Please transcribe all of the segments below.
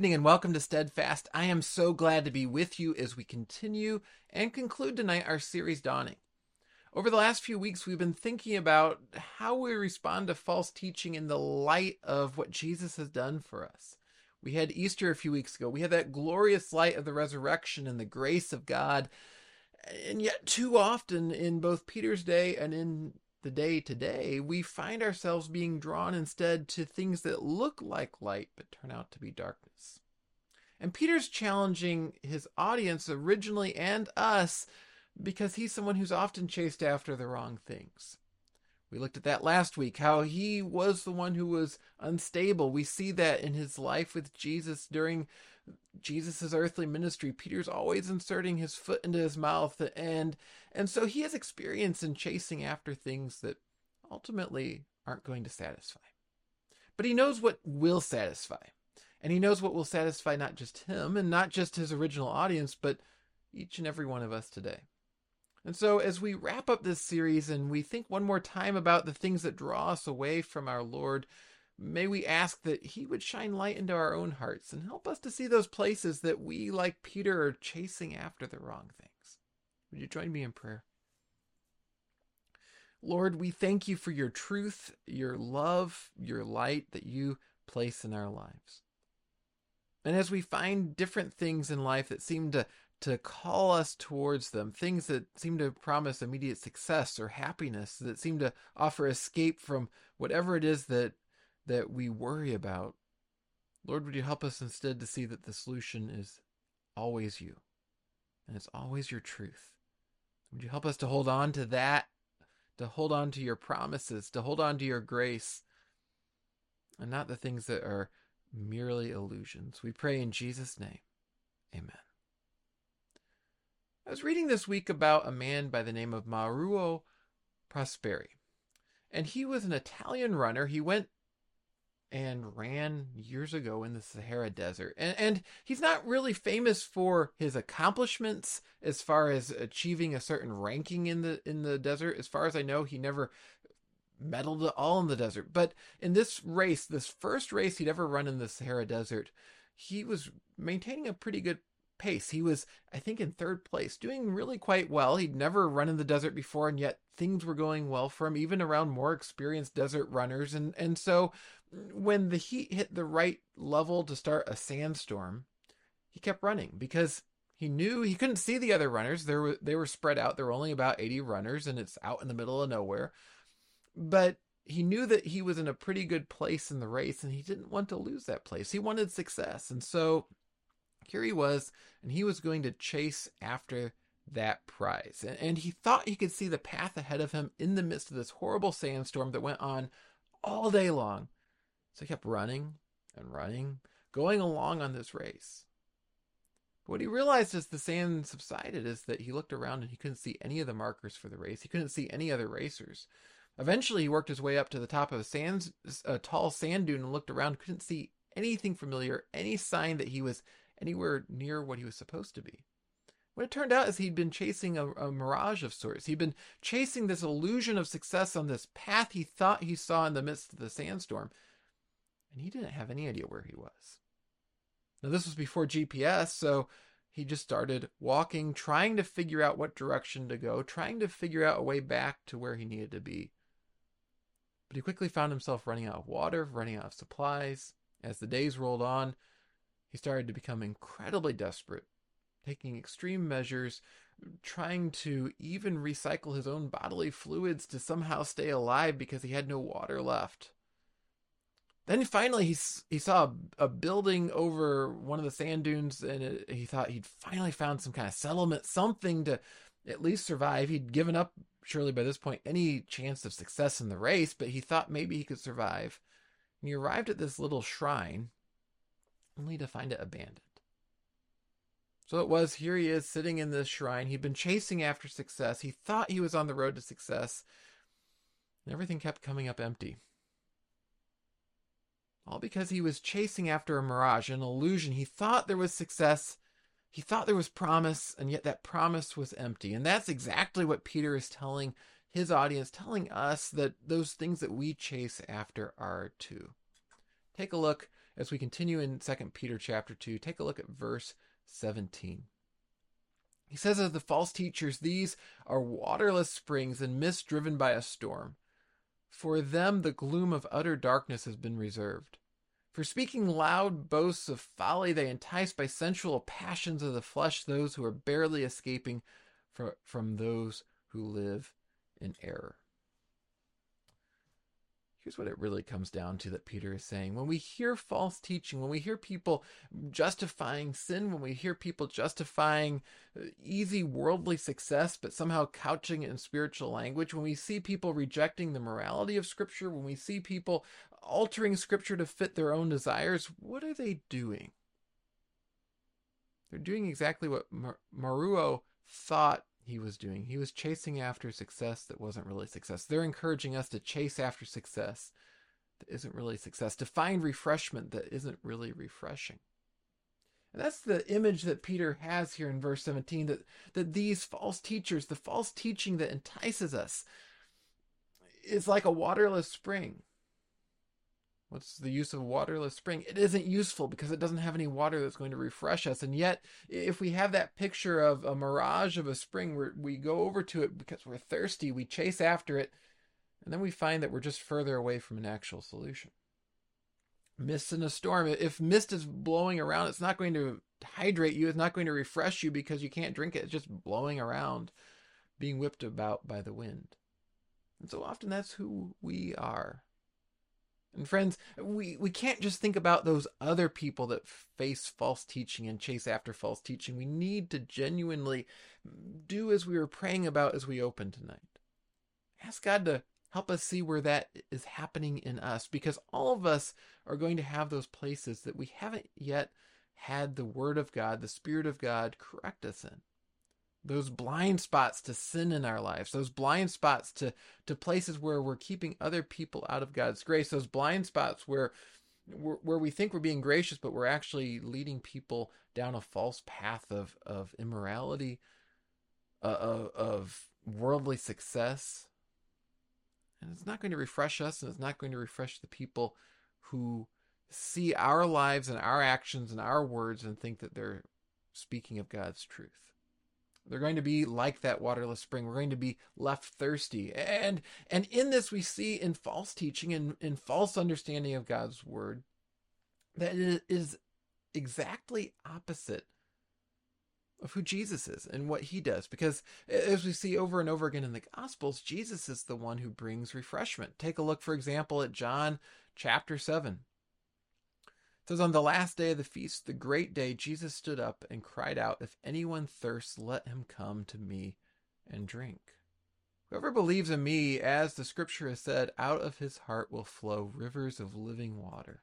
evening and welcome to Steadfast. I am so glad to be with you as we continue and conclude tonight our series Dawning. Over the last few weeks, we've been thinking about how we respond to false teaching in the light of what Jesus has done for us. We had Easter a few weeks ago. We had that glorious light of the resurrection and the grace of God. And yet, too often in both Peter's day and in the day to day, we find ourselves being drawn instead to things that look like light but turn out to be darkness. And Peter's challenging his audience originally and us because he's someone who's often chased after the wrong things. We looked at that last week, how he was the one who was unstable. We see that in his life with Jesus during Jesus' earthly ministry. Peter's always inserting his foot into his mouth, and and so he has experience in chasing after things that ultimately aren't going to satisfy. But he knows what will satisfy. And he knows what will satisfy not just him and not just his original audience, but each and every one of us today. And so, as we wrap up this series and we think one more time about the things that draw us away from our Lord, may we ask that He would shine light into our own hearts and help us to see those places that we, like Peter, are chasing after the wrong things. Would you join me in prayer? Lord, we thank you for your truth, your love, your light that you place in our lives. And as we find different things in life that seem to to call us towards them, things that seem to promise immediate success or happiness, that seem to offer escape from whatever it is that that we worry about. Lord, would you help us instead to see that the solution is always you and it's always your truth. Would you help us to hold on to that, to hold on to your promises, to hold on to your grace, and not the things that are merely illusions. We pray in Jesus' name. Amen. I was reading this week about a man by the name of Mauro Prosperi. And he was an Italian runner. He went and ran years ago in the Sahara Desert. And, and he's not really famous for his accomplishments as far as achieving a certain ranking in the in the desert. As far as I know, he never medaled at all in the desert. But in this race, this first race he'd ever run in the Sahara Desert, he was maintaining a pretty good pace. He was, I think, in third place, doing really quite well. He'd never run in the desert before, and yet things were going well for him, even around more experienced desert runners. And and so mm, when the heat hit the right level to start a sandstorm, he kept running because he knew he couldn't see the other runners. There were they were spread out. There were only about 80 runners, and it's out in the middle of nowhere. But he knew that he was in a pretty good place in the race, and he didn't want to lose that place. He wanted success, and so here he was, and he was going to chase after that prize. And, he thought he could see the path ahead of him in the midst of this horrible sandstorm that went on all day long. So he kept running and running, going along on this race. But what he realized as the sand subsided is that he looked around and he couldn't see any of the markers for the race. He couldn't see any other racers. Eventually, he worked his way up to the top of a, sand, a tall sand dune and looked around, couldn't see anything familiar, any sign that he was anywhere near what he was supposed to be. What it turned out is he'd been chasing a, a, mirage of sorts. He'd been chasing this illusion of success on this path he thought he saw in the midst of the sandstorm, and he didn't have any idea where he was. Now, this was before GPS, so he just started walking, trying to figure out what direction to go, trying to figure out a way back to where he needed to be. But he quickly found himself running out of water, running out of supplies. As the days rolled on, he started to become incredibly desperate, taking extreme measures, trying to even recycle his own bodily fluids to somehow stay alive because he had no water left. Then finally, he he saw a, building over one of the sand dunes, and it, he thought he'd finally found some kind of settlement, something to at least survive. He'd given up, surely by this point, any chance of success in the race, but he thought maybe he could survive. And he arrived at this little shrine only to find it abandoned. So it was, here he is sitting in this shrine. He'd been chasing after success. He thought he was on the road to success. And everything kept coming up empty. All because he was chasing after a mirage, an illusion. He thought there was success. He thought there was promise, and yet that promise was empty. And that's exactly what Peter is telling his audience, telling us that those things that we chase after are too. Take a look as we continue in 2 Peter chapter 2, take a look at verse 17. He says of the false teachers, these are waterless springs and mist driven by a storm. For them the gloom of utter darkness has been reserved. For speaking loud boasts of folly, they entice by sensual passions of the flesh those who are barely escaping from those who live in error. Here's what it really comes down to that Peter is saying. When we hear false teaching, when we hear people justifying sin, when we hear people justifying uh, easy worldly success, but somehow couching it in spiritual language, when we see people rejecting the morality of Scripture, when we see people altering Scripture to fit their own desires, what are they doing? They're doing exactly what Mar- Maruo thought he was doing. He was chasing after success that wasn't really success. They're encouraging us to chase after success that isn't really success, to find refreshment that isn't really refreshing. And that's the image that Peter has here in verse 17 that, that these false teachers, the false teaching that entices us, is like a waterless spring. What's the use of a waterless spring? It isn't useful because it doesn't have any water that's going to refresh us. And yet, if we have that picture of a mirage of a spring where we go over to it because we're thirsty, we chase after it, and then we find that we're just further away from an actual solution. Mist in a storm. If mist is blowing around, it's not going to hydrate you, it's not going to refresh you because you can't drink it. It's just blowing around, being whipped about by the wind. And so often that's who we are and friends, we, we can't just think about those other people that face false teaching and chase after false teaching. We need to genuinely do as we were praying about as we open tonight. Ask God to help us see where that is happening in us because all of us are going to have those places that we haven't yet had the Word of God, the Spirit of God correct us in those blind spots to sin in our lives, those blind spots to, to places where we're keeping other people out of God's grace, those blind spots where, where we think we're being gracious, but we're actually leading people down a false path of, of immorality, uh, of, of worldly success. And it's not going to refresh us, and it's not going to refresh the people who see our lives and our actions and our words and think that they're speaking of God's truth. They're going to be like that waterless spring. We're going to be left thirsty. And and in this we see in false teaching and in false understanding of God's word that it is exactly opposite of who Jesus is and what he does. Because as we see over and over again in the Gospels, Jesus is the one who brings refreshment. Take a look, for example, at John chapter 7 says, On the last day of the feast, the great day, Jesus stood up and cried out, If anyone thirsts, let him come to me and drink. Whoever believes in me, as the scripture has said, out of his heart will flow rivers of living water.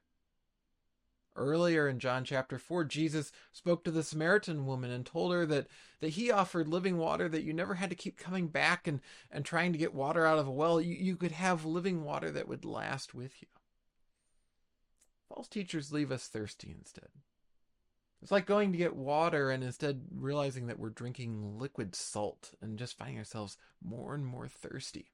Earlier in John chapter 4, Jesus spoke to the Samaritan woman and told her that, that he offered living water, that you never had to keep coming back and, and trying to get water out of a well. You, you could have living water that would last with you. False teachers leave us thirsty instead. It's like going to get water and instead realizing that we're drinking liquid salt and just finding ourselves more and more thirsty.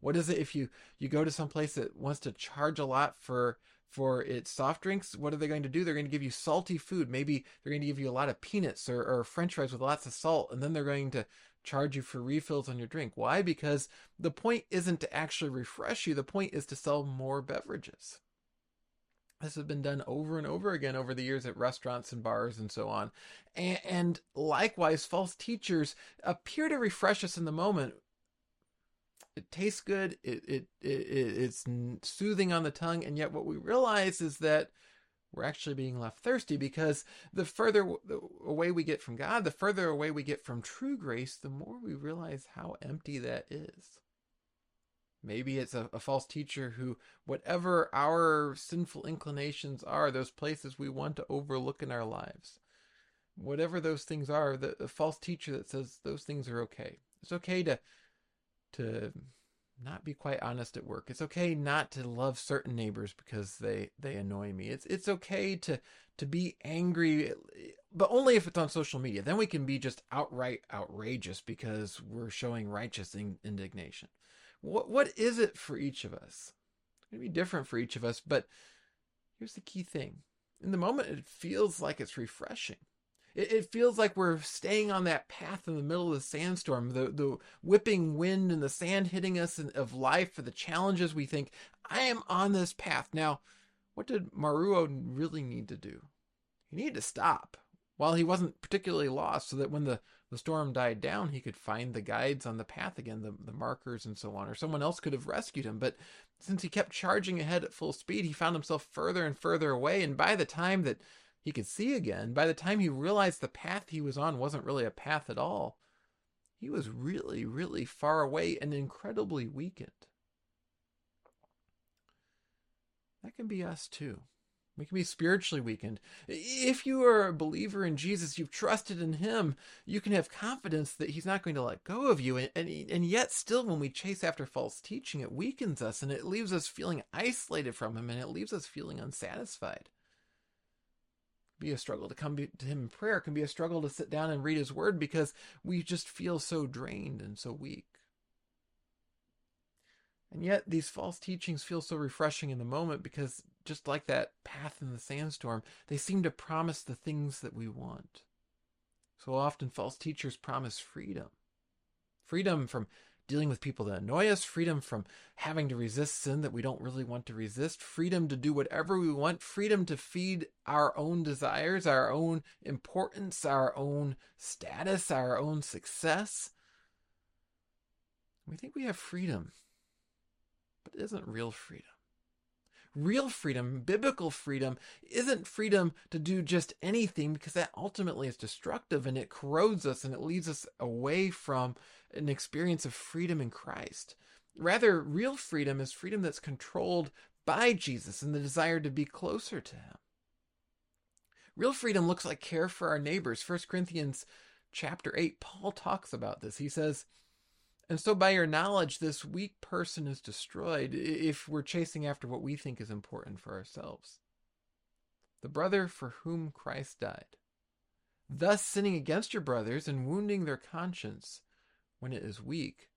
What is it if you you go to some place that wants to charge a lot for for its soft drinks? What are they going to do? They're going to give you salty food. Maybe they're going to give you a lot of peanuts or, or French fries with lots of salt, and then they're going to charge you for refills on your drink. Why? Because the point isn't to actually refresh you. The point is to sell more beverages. This has been done over and over again over the years at restaurants and bars and so on. And, and likewise, false teachers appear to refresh us in the moment. It tastes good. It, it, it it's soothing on the tongue, and yet what we realize is that we're actually being left thirsty because the further away we get from God, the further away we get from true grace, the more we realize how empty that is. Maybe it's a, a, false teacher who, whatever our sinful inclinations are, those places we want to overlook in our lives, whatever those things are, the, the false teacher that says those things are okay. It's okay to to not be quite honest at work. It's okay not to love certain neighbors because they they annoy me. It's it's okay to to be angry but only if it's on social media. Then we can be just outright outrageous because we're showing righteous in, indignation what what is it for each of us? To be different for each of us, but here's the key thing in the moment, it feels like it's refreshing. It, it, feels like we're staying on that path in the middle of the sandstorm, the, the whipping wind and the sand hitting us in, of life for the challenges. We think, I am on this path. Now, what did Maruo really need to do? He needed to stop while he wasn't particularly lost so that when the, the storm died down, he could find the guides on the path again, the, the markers and so on, or someone else could have rescued him. But since he kept charging ahead at full speed, he found himself further and further away. And by the time that he could see again, by the time he realized the path he was on wasn't really a path at all, he was really, really far away and incredibly weakened. That can be us too. We can be spiritually weakened. If you are a believer in Jesus, you've trusted in Him, you can have confidence that He's not going to let go of you. And, and, and yet, still, when we chase after false teaching, it weakens us and it leaves us feeling isolated from Him and it leaves us feeling unsatisfied. Be a struggle to come to Him in prayer, can be a struggle to sit down and read His Word because we just feel so drained and so weak. And yet, these false teachings feel so refreshing in the moment because, just like that path in the sandstorm, they seem to promise the things that we want. So often, false teachers promise freedom freedom from dealing with people that annoy us, freedom from having to resist sin that we don't really want to resist, freedom to do whatever we want, freedom to feed our own desires, our own importance, our own status, our own success. We think we have freedom but it isn't real freedom. Real freedom, biblical freedom, isn't freedom to do just anything because that ultimately is destructive and it corrodes us and it leads us away from an experience of freedom in Christ. Rather, real freedom is freedom that's controlled by Jesus and the desire to be closer to Him. Real freedom looks like care for our neighbors. 1 Corinthians chapter 8, Paul talks about this. He says, and so, by your knowledge, this weak person is destroyed if we're chasing after what we think is important for ourselves. The brother for whom Christ died, thus sinning against your brothers and wounding their conscience when it is weak,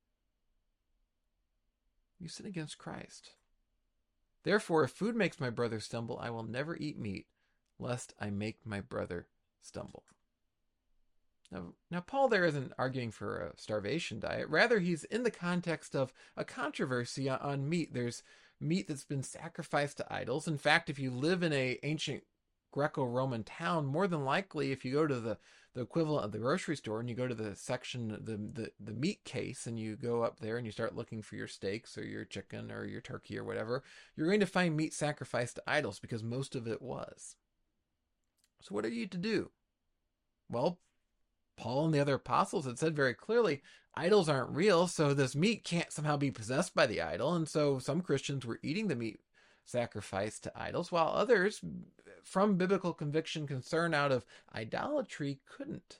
you sin against Christ. Therefore, if food makes my brother stumble, I will never eat meat, lest I make my brother stumble. Now, now, Paul there isn't arguing for a starvation diet. Rather, he's in the context of a controversy on meat. There's meat that's been sacrificed to idols. In fact, if you live in a ancient Greco-Roman town, more than likely, if you go to the, the equivalent of the grocery store and you go to the section, the, the, the meat case, and you go up there and you start looking for your steaks or your chicken or your turkey or whatever, you're going to find meat sacrificed to idols because most of it was. So what are you to do? Well, Paul and the other apostles had said very clearly idols aren't real, so this meat can't somehow be possessed by the idol. And so some Christians were eating the meat sacrificed to idols, while others, from biblical conviction, concern out of idolatry, couldn't.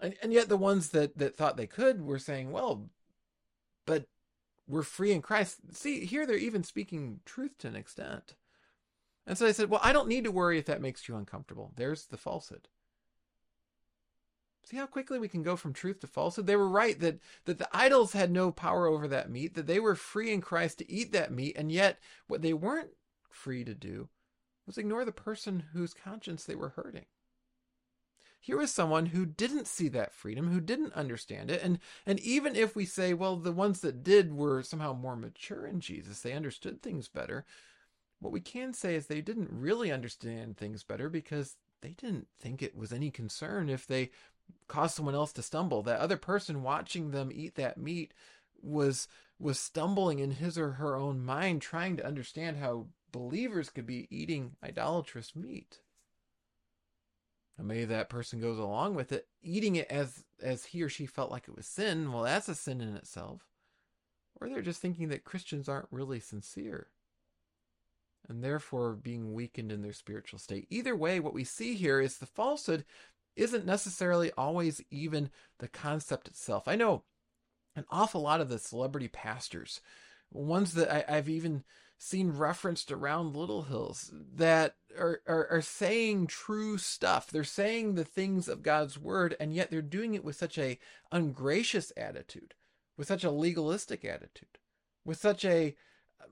And, and yet the ones that, that thought they could were saying, well, but we're free in Christ. See, here they're even speaking truth to an extent. And so they said, well, I don't need to worry if that makes you uncomfortable. There's the falsehood. See how quickly we can go from truth to falsehood? They were right that, that the idols had no power over that meat, that they were free in Christ to eat that meat, and yet what they weren't free to do was ignore the person whose conscience they were hurting. Here was someone who didn't see that freedom, who didn't understand it, and, and even if we say, well, the ones that did were somehow more mature in Jesus, they understood things better, what we can say is they didn't really understand things better because they didn't think it was any concern if they cause someone else to stumble. That other person watching them eat that meat was was stumbling in his or her own mind trying to understand how believers could be eating idolatrous meat. And maybe that person goes along with it, eating it as as he or she felt like it was sin. Well, that's a sin in itself. Or they're just thinking that Christians aren't really sincere and therefore being weakened in their spiritual state. Either way, what we see here is the falsehood isn't necessarily always even the concept itself. I know an awful lot of the celebrity pastors, ones that I, have even seen referenced around Little Hills, that are, are, are saying true stuff. They're saying the things of God's word, and yet they're doing it with such a ungracious attitude, with such a legalistic attitude, with such a um,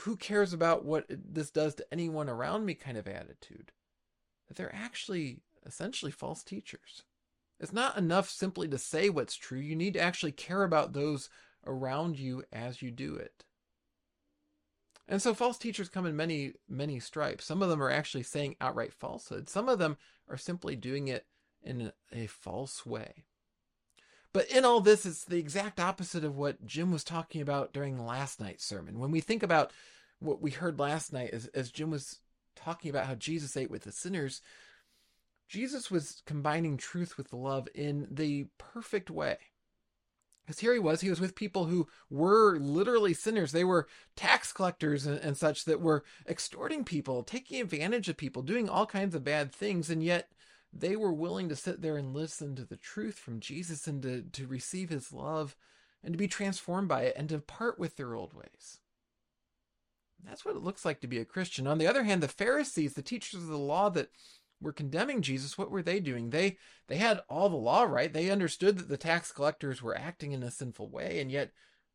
who cares about what this does to anyone around me kind of attitude. That they're actually essentially false teachers. It's not enough simply to say what's true. You need to actually care about those around you as you do it. And so false teachers come in many, many stripes. Some of them are actually saying outright falsehood. Some of them are simply doing it in a false way. But in all this, it's the exact opposite of what Jim was talking about during last night's sermon. When we think about what we heard last night, as, as Jim was talking about how Jesus ate with the sinners, Jesus was combining truth with love in the perfect way. Because here he was, he was with people who were literally sinners. They were tax collectors and, and, such that were extorting people, taking advantage of people, doing all kinds of bad things. And yet they were willing to sit there and listen to the truth from Jesus and to, to receive his love and to be transformed by it and to part with their old ways. That's what it looks like to be a Christian. On the other hand, the Pharisees, the teachers of the law that were condemning Jesus, what were they doing? They they had all the law right. They understood that the tax collectors were acting in a sinful way, and yet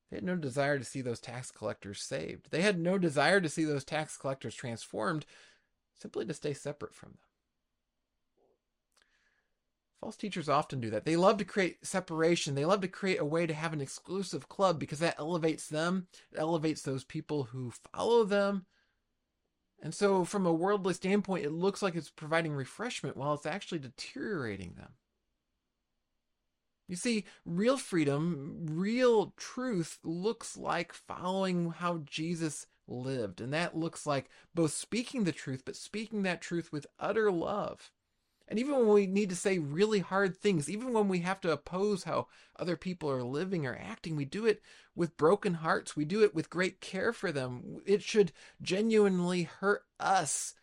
they had no desire to see those tax collectors saved. They had no desire to see those tax collectors transformed, simply to stay separate from them. False teachers often do that. They love to create separation. They love to create a way to have an exclusive club because that elevates them, it elevates those people who follow them. And so, from a worldly standpoint, it looks like it's providing refreshment while it's actually deteriorating them. You see, real freedom, real truth looks like following how Jesus lived. And that looks like both speaking the truth, but speaking that truth with utter love. And even when we need to say really hard things, even when we have to oppose how other people are living or acting, we do it with broken hearts. We do it with great care for them. It should genuinely hurt us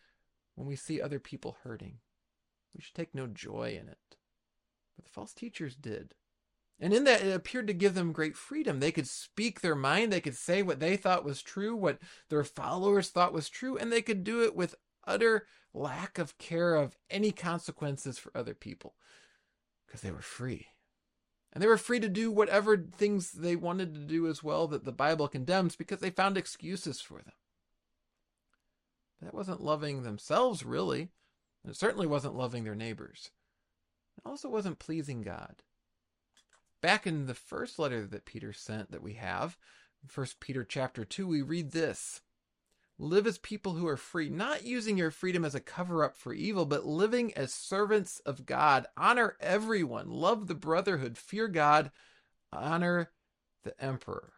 when we see other people hurting. We should take no joy in it. But the false teachers did. And in that, it appeared to give them great freedom. They could speak their mind, they could say what they thought was true, what their followers thought was true, and they could do it with utter lack of care of any consequences for other people because they were free. And they were free to do whatever things they wanted to do as well that the Bible condemns because they found excuses for them. That wasn't loving themselves, really. And it certainly wasn't loving their neighbors. It also wasn't pleasing God. Back in the first letter that Peter sent that we have, First Peter chapter 2, we read this Live as people who are free, not using your freedom as a cover up for evil, but living as servants of God. Honor everyone, love the brotherhood, fear God, honor the emperor.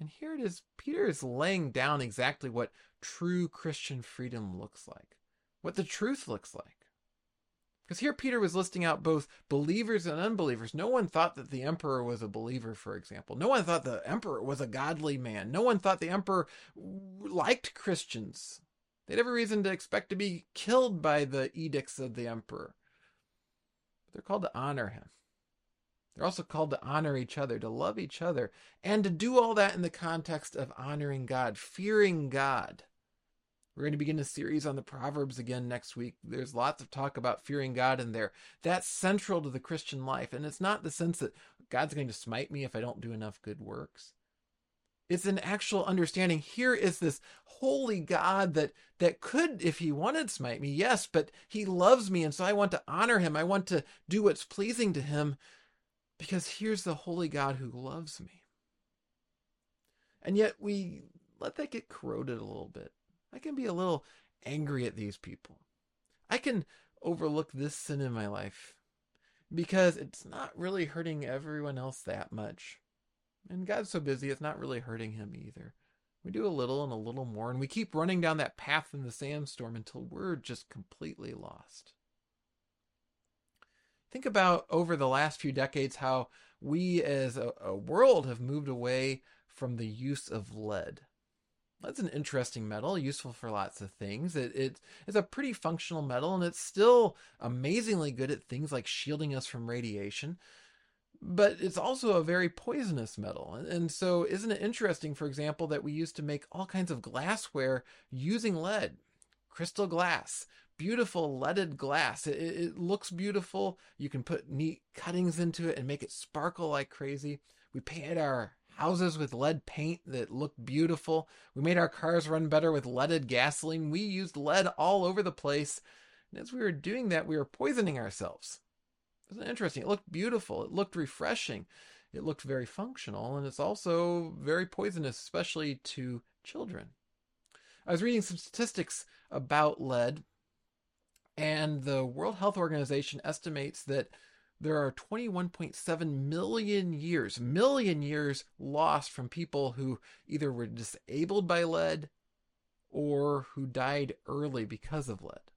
And here it is Peter is laying down exactly what true Christian freedom looks like, what the truth looks like. Because here Peter was listing out both believers and unbelievers. No one thought that the emperor was a believer, for example. No one thought the emperor was a godly man. No one thought the emperor liked Christians. They had every reason to expect to be killed by the edicts of the emperor. But they're called to honor him. They're also called to honor each other, to love each other, and to do all that in the context of honoring God, fearing God. We're going to begin a series on the Proverbs again next week. There's lots of talk about fearing God in there. That's central to the Christian life. And it's not the sense that God's going to smite me if I don't do enough good works. It's an actual understanding. Here is this holy God that, that could, if he wanted, smite me, yes, but he loves me. And so I want to honor him. I want to do what's pleasing to him because here's the holy God who loves me. And yet we let that get corroded a little bit I can be a little angry at these people. I can overlook this sin in my life because it's not really hurting everyone else that much. And God's so busy, it's not really hurting him either. We do a little and a little more, and we keep running down that path in the sandstorm until we're just completely lost. Think about over the last few decades how we as a, a world have moved away from the use of lead. That's an interesting metal, useful for lots of things. It, it it's a pretty functional metal, and it's still amazingly good at things like shielding us from radiation. But it's also a very poisonous metal. And so, isn't it interesting, for example, that we used to make all kinds of glassware using lead, crystal glass, beautiful leaded glass. It, it, looks beautiful. You can put neat cuttings into it and make it sparkle like crazy. We painted our houses with lead paint that looked beautiful. We made our cars run better with leaded gasoline. We used lead all over the place. And as we were doing that, we were poisoning ourselves. Isn't interesting? It looked beautiful. It looked refreshing. It looked very functional. And it's also very poisonous, especially to children. I was reading some statistics about lead, and the World Health Organization estimates that there are 21.7 million years, million years lost from people who either were disabled by lead or who died early because of lead.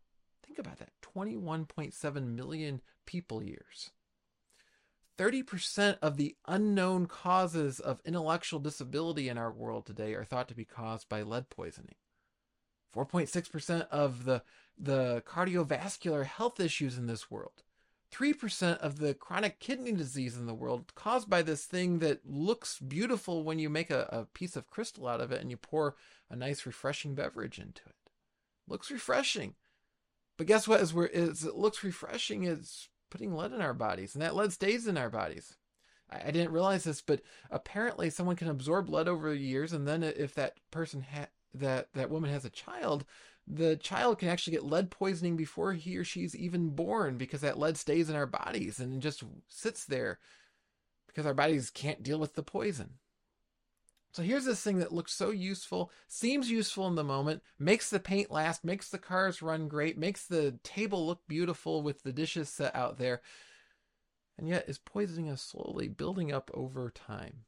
Think about that 21.7 million people years. 30% of the unknown causes of intellectual disability in our world today are thought to be caused by lead poisoning. 4.6% of the, the cardiovascular health issues in this world 3% of the chronic kidney disease in the world caused by this thing that looks beautiful when you make a, a, piece of crystal out of it and you pour a nice refreshing beverage into it. Looks refreshing. But guess what? As, as it looks refreshing, it's putting lead in our bodies, and that lead stays in our bodies. I, I didn't realize this, but apparently someone can absorb lead over the years, and then if that person ha- that that woman has a child, the child can actually get lead poisoning before he or she's even born because that lead stays in our bodies and just sits there because our bodies can't deal with the poison. So here's this thing that looks so useful, seems useful in the moment, makes the paint last, makes the cars run great, makes the table look beautiful with the dishes set out there, and yet is poisoning us slowly, building up over time.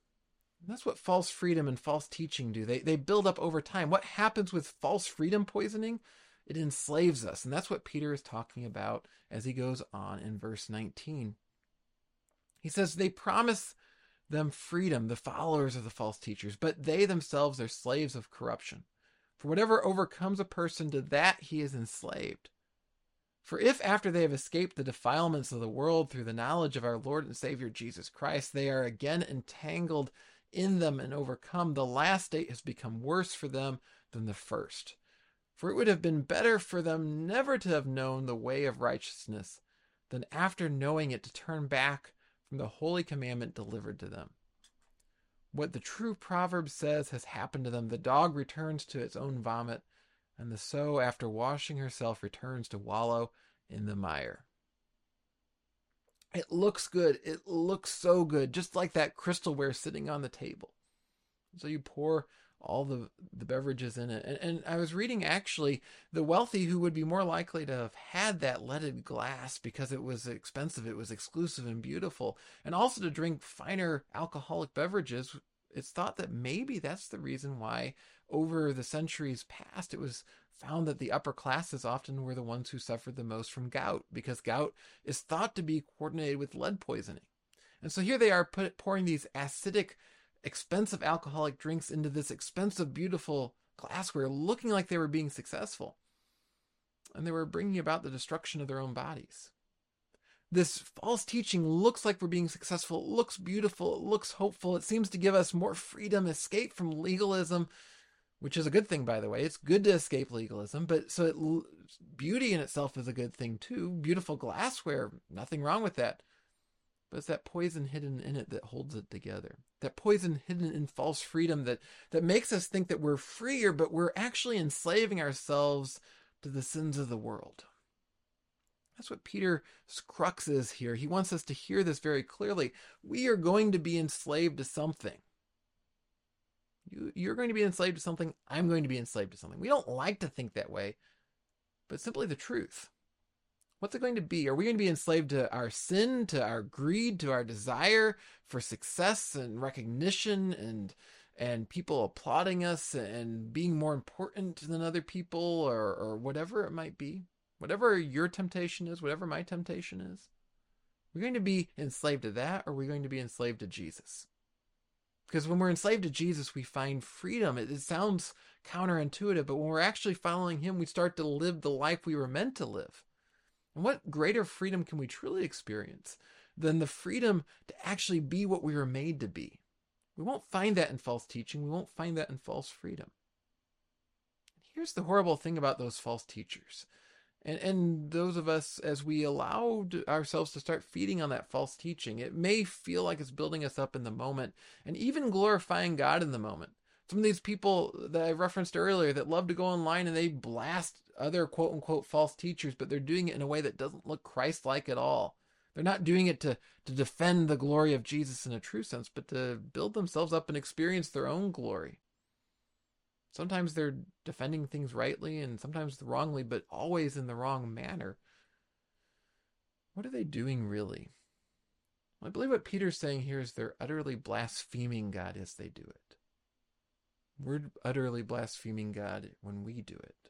That's what false freedom and false teaching do. They, they build up over time. What happens with false freedom poisoning? It enslaves us. And that's what Peter is talking about as he goes on in verse 19. He says, They promise them freedom, the followers of the false teachers, but they themselves are slaves of corruption. For whatever overcomes a person, to that he is enslaved. For if after they have escaped the defilements of the world through the knowledge of our Lord and Savior Jesus Christ, they are again entangled in them and overcome, the last state has become worse for them than the first. For it would have been better for them never to have known the way of righteousness than after knowing it to turn back from the holy commandment delivered to them. What the true proverb says has happened to them the dog returns to its own vomit, and the sow, after washing herself, returns to wallow in the mire. It looks good. It looks so good, just like that crystalware sitting on the table. So you pour all the, the beverages in it. And, and I was reading actually the wealthy who would be more likely to have had that leaded glass because it was expensive, it was exclusive and beautiful, and also to drink finer alcoholic beverages. It's thought that maybe that's the reason why over the centuries past it was found that the upper classes often were the ones who suffered the most from gout because gout is thought to be coordinated with lead poisoning. And so here they are put, pouring these acidic, expensive alcoholic drinks into this expensive, beautiful glassware, looking like they were being successful. And they were bringing about the destruction of their own bodies. This false teaching looks like we're being successful, it looks beautiful, it looks hopeful, it seems to give us more freedom, escape from legalism, which is a good thing, by the way. It's good to escape legalism, but so it, beauty in itself is a good thing too. Beautiful glassware, nothing wrong with that. But it's that poison hidden in it that holds it together. That poison hidden in false freedom that, that makes us think that we're freer, but we're actually enslaving ourselves to the sins of the world. That's what Peter's crux is here. He wants us to hear this very clearly. We are going to be enslaved to something. You, you're going to be enslaved to something. I'm going to be enslaved to something. We don't like to think that way, but simply the truth. What's it going to be? Are we going to be enslaved to our sin, to our greed, to our desire for success and recognition and and people applauding us and being more important than other people or, or whatever it might be? Whatever your temptation is, whatever my temptation is. We're going to be enslaved to that, or are we going to be enslaved to Jesus? Because when we're enslaved to Jesus, we find freedom. It, it, sounds counterintuitive, but when we're actually following Him, we start to live the life we were meant to live. And what greater freedom can we truly experience than the freedom to actually be what we were made to be? We won't find that in false teaching, we won't find that in false freedom. Here's the horrible thing about those false teachers And, and those of us, as we allow ourselves to start feeding on that false teaching, it may feel like it's building us up in the moment and even glorifying God in the moment. Some of these people that I referenced earlier that love to go online and they blast other quote unquote false teachers, but they're doing it in a way that doesn't look Christ like at all. They're not doing it to, to defend the glory of Jesus in a true sense, but to build themselves up and experience their own glory. Sometimes they're defending things rightly and sometimes wrongly, but always in the wrong manner. What are they doing really? Well, I believe what Peter's saying here is they're utterly blaspheming God as they do it. We're utterly blaspheming God when we do it.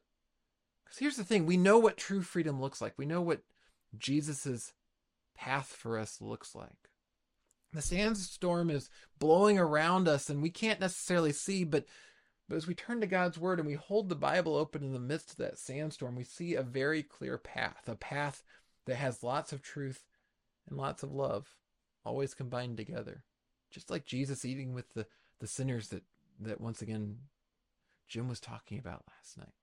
Because here's the thing we know what true freedom looks like, we know what Jesus' path for us looks like. The sandstorm is blowing around us and we can't necessarily see, but but as we turn to God's Word and we hold the Bible open in the midst of that sandstorm, we see a very clear path, a path that has lots of truth and lots of love, always combined together. Just like Jesus eating with the, the sinners that, that once again Jim was talking about last night.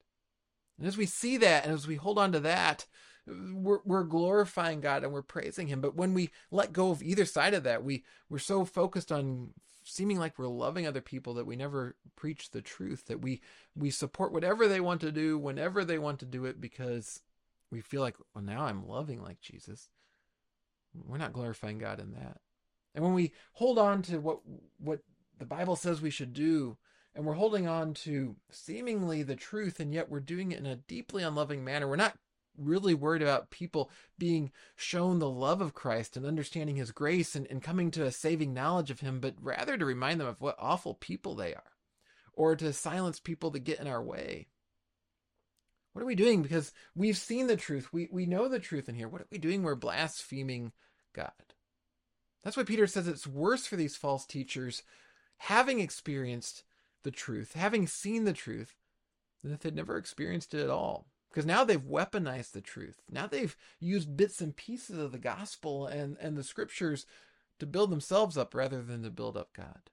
And as we see that and as we hold on to that, we're, we're glorifying God and we're praising Him. But when we let go of either side of that, we, we're so focused on seeming like we're loving other people that we never preach the truth that we we support whatever they want to do whenever they want to do it because we feel like well now I'm loving like Jesus we're not glorifying God in that and when we hold on to what what the Bible says we should do and we're holding on to seemingly the truth and yet we're doing it in a deeply unloving manner we're not really worried about people being shown the love of Christ and understanding his grace and, and coming to a saving knowledge of him, but rather to remind them of what awful people they are or to silence people that get in our way. What are we doing? Because we've seen the truth. We, we know the truth in here. What are we doing? We're blaspheming God. That's why Peter says it's worse for these false teachers having experienced the truth, having seen the truth, than if they'd never experienced it at all because now they've weaponized the truth. Now they've used bits and pieces of the gospel and, and the scriptures to build themselves up rather than to build up God.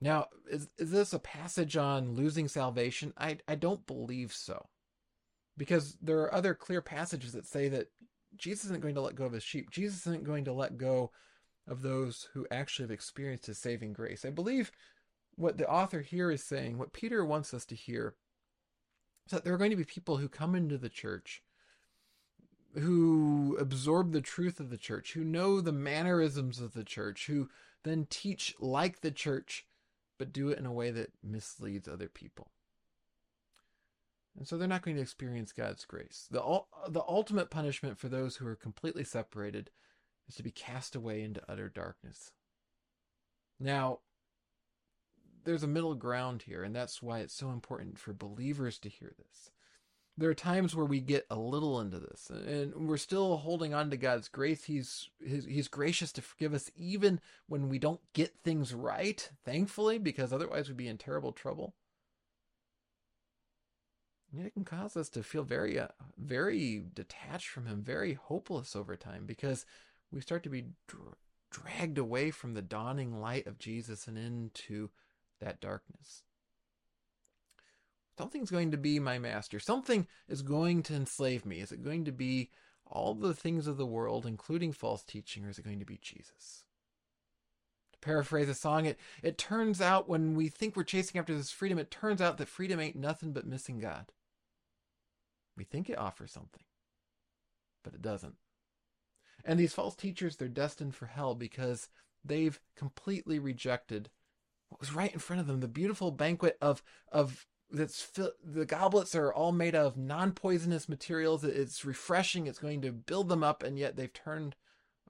Now, is, is this a passage on losing salvation? I, I don't believe so. Because there are other clear passages that say that Jesus isn't going to let go of his sheep. Jesus isn't going to let go of those who actually have experienced his saving grace. I believe what the author here is saying, what Peter wants us to hear, is that there are going to be people who come into the church who absorb the truth of the church, who know the mannerisms of the church, who then teach like the church, but do it in a way that misleads other people. And so they're not going to experience God's grace. The, the ultimate punishment for those who are completely separated is to be cast away into utter darkness. Now, there's a middle ground here, and that's why it's so important for believers to hear this. There are times where we get a little into this, and we're still holding on to God's grace. He's He's, he's gracious to forgive us even when we don't get things right, thankfully, because otherwise we'd be in terrible trouble. it can cause us to feel very, uh, very detached from Him, very hopeless over time, because we start to be dra- dragged away from the dawning light of Jesus and into that darkness. Something's going to be my master. Something is going to enslave me. Is it going to be all the things of the world, including false teaching, or is it going to be Jesus? To paraphrase a song, it, it turns out when we think we're chasing after this freedom, it turns out that freedom ain't nothing but missing God. We think it offers something, but it doesn't. And these false teachers, they're destined for hell because they've completely rejected what was right in front of them the beautiful banquet of of that's the goblets are all made of non-poisonous materials it's refreshing it's going to build them up and yet they've turned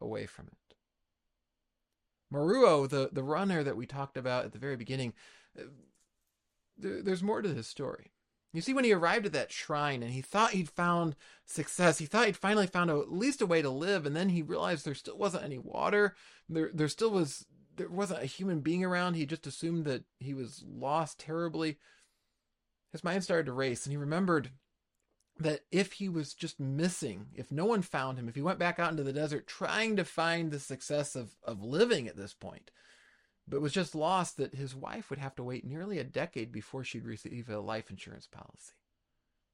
away from it. Maruo the the runner that we talked about at the very beginning uh, there, there's more to his story. You see when he arrived at that shrine and he thought he'd found success he thought he'd finally found a, at least a way to live and then he realized there still wasn't any water there there still was there wasn't a human being around. He just assumed that he was lost terribly. His mind started to race, and he remembered that if he was just missing, if no one found him, if he went back out into the desert trying to find the success of, of living at this point, but was just lost, that his wife would have to wait nearly a decade before she'd receive a life insurance policy.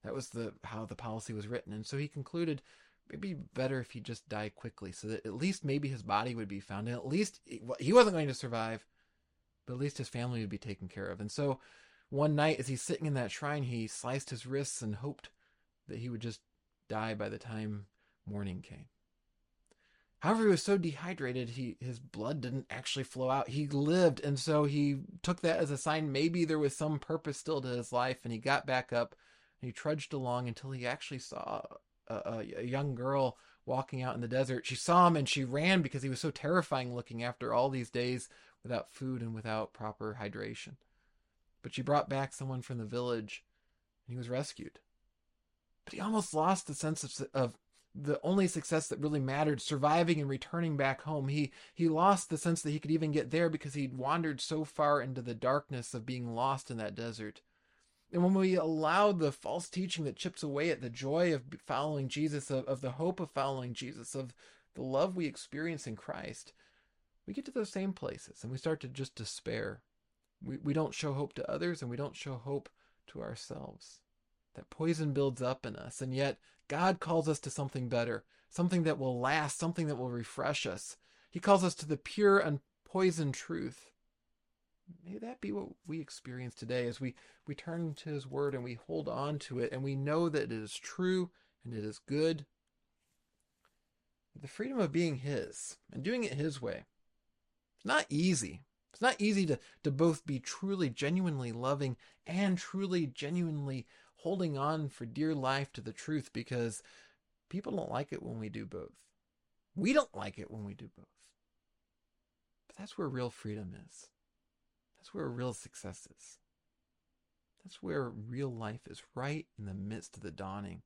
That was the how the policy was written. And so he concluded maybe better if he just died quickly so that at least maybe his body would be found and at least he wasn't going to survive but at least his family would be taken care of. And so one night as he's sitting in that shrine he sliced his wrists and hoped that he would just die by the time morning came. However he was so dehydrated he his blood didn't actually flow out. He lived and so he took that as a sign maybe there was some purpose still to his life and he got back up and he trudged along until he actually saw a, a, young girl walking out in the desert. She saw him and she ran because he was so terrifying looking after all these days without food and without proper hydration. But she brought back someone from the village and he was rescued. But he almost lost the sense of, of the only success that really mattered, surviving and returning back home. He he lost the sense that he could even get there because he'd wandered so far into the darkness of being lost in that desert and when we allow the false teaching that chips away at the joy of following Jesus, of, of the hope of following Jesus, of the love we experience in Christ, we get to those same places and we start to just despair. We, we don't show hope to others and we don't show hope to ourselves. That poison builds up in us, and yet God calls us to something better, something that will last, something that will refresh us. He calls us to the pure and poisoned truth may that be what we experience today as we, we turn to his word and we hold on to it and we know that it is true and it is good. The freedom of being his and doing it his way. It's not easy. It's not easy to, to both be truly, genuinely loving and truly, genuinely holding on for dear life to the truth because people don't like it when we do both. We don't like it when we do both. But that's where real freedom is. That's where real success is. That's where real life is right in the midst of the dawning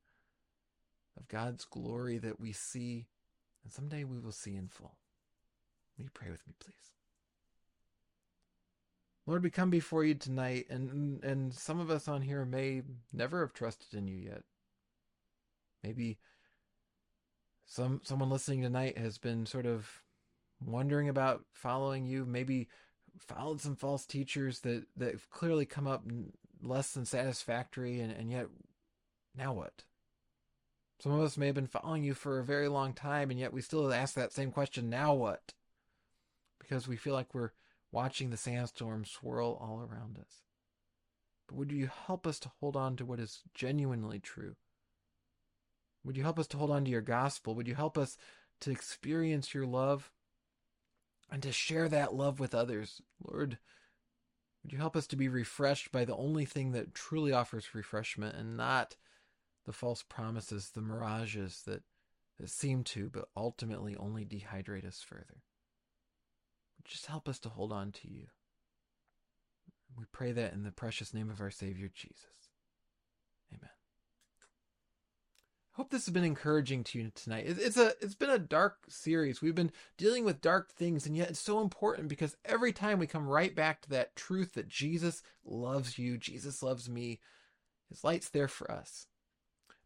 of God's glory that we see and someday we will see in full. Will you pray with me, please? Lord, we come before you tonight, and and some of us on here may never have trusted in you yet. Maybe some someone listening tonight has been sort of wondering about following you, maybe followed some false teachers that that clearly come up less than satisfactory and, and yet now what? Some of us may have been following you for a very long time and yet we still ask that same question now what? Because we feel like we're watching the sandstorm swirl all around us. But would you help us to hold on to what is genuinely true? Would you help us to hold on to your gospel? Would you help us to experience your love and to share that love with others. Lord, would you help us to be refreshed by the only thing that truly offers refreshment and not the false promises, the mirages that, that seem to, but ultimately only dehydrate us further. Just help us to hold on to you. We pray that in the precious name of our Savior Jesus. Amen hope this has been encouraging to you tonight. It's a it's been a dark series. We've been dealing with dark things, and yet it's so important because every time we come right back to that truth that Jesus loves you, Jesus loves me, His light's there for us.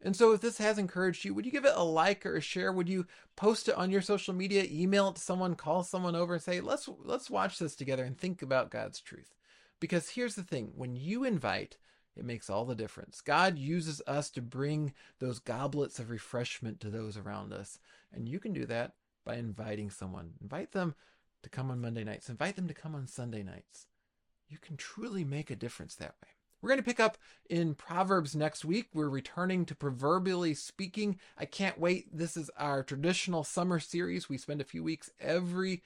And so, if this has encouraged you, would you give it a like or a share? Would you post it on your social media, email it to someone, call someone over, and say, "Let's let's watch this together and think about God's truth." Because here's the thing: when you invite it makes all the difference. God uses us to bring those goblets of refreshment to those around us. And you can do that by inviting someone. Invite them to come on Monday nights, invite them to come on Sunday nights. You can truly make a difference that way. We're going to pick up in Proverbs next week. We're returning to proverbially speaking. I can't wait. This is our traditional summer series. We spend a few weeks every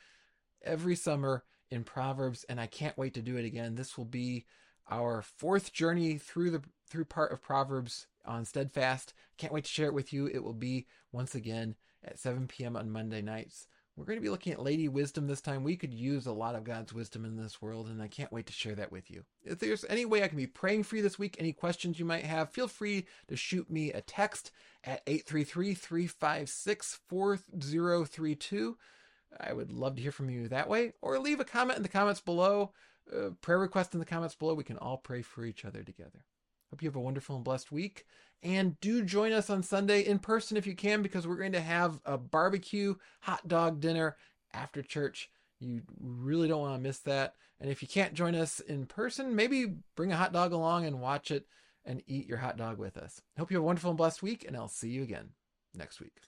every summer in Proverbs and I can't wait to do it again. This will be our fourth journey through the through part of Proverbs on Steadfast. Can't wait to share it with you. It will be once again at 7 p.m. on Monday nights. We're going to be looking at Lady Wisdom this time. We could use a lot of God's wisdom in this world, and I can't wait to share that with you. If there's any way I can be praying for you this week, any questions you might have, feel free to shoot me a text at 833 356 4032. I would love to hear from you that way, or leave a comment in the comments below uh, prayer request in the comments below. We can all pray for each other together. Hope you have a wonderful and blessed week. And do join us on Sunday in person if you can, because we're going to have a barbecue hot dog dinner after church. You really don't want to miss that. And if you can't join us in person, maybe bring a hot dog along and watch it and eat your hot dog with us. Hope you have a wonderful and blessed week, and I'll see you again next week.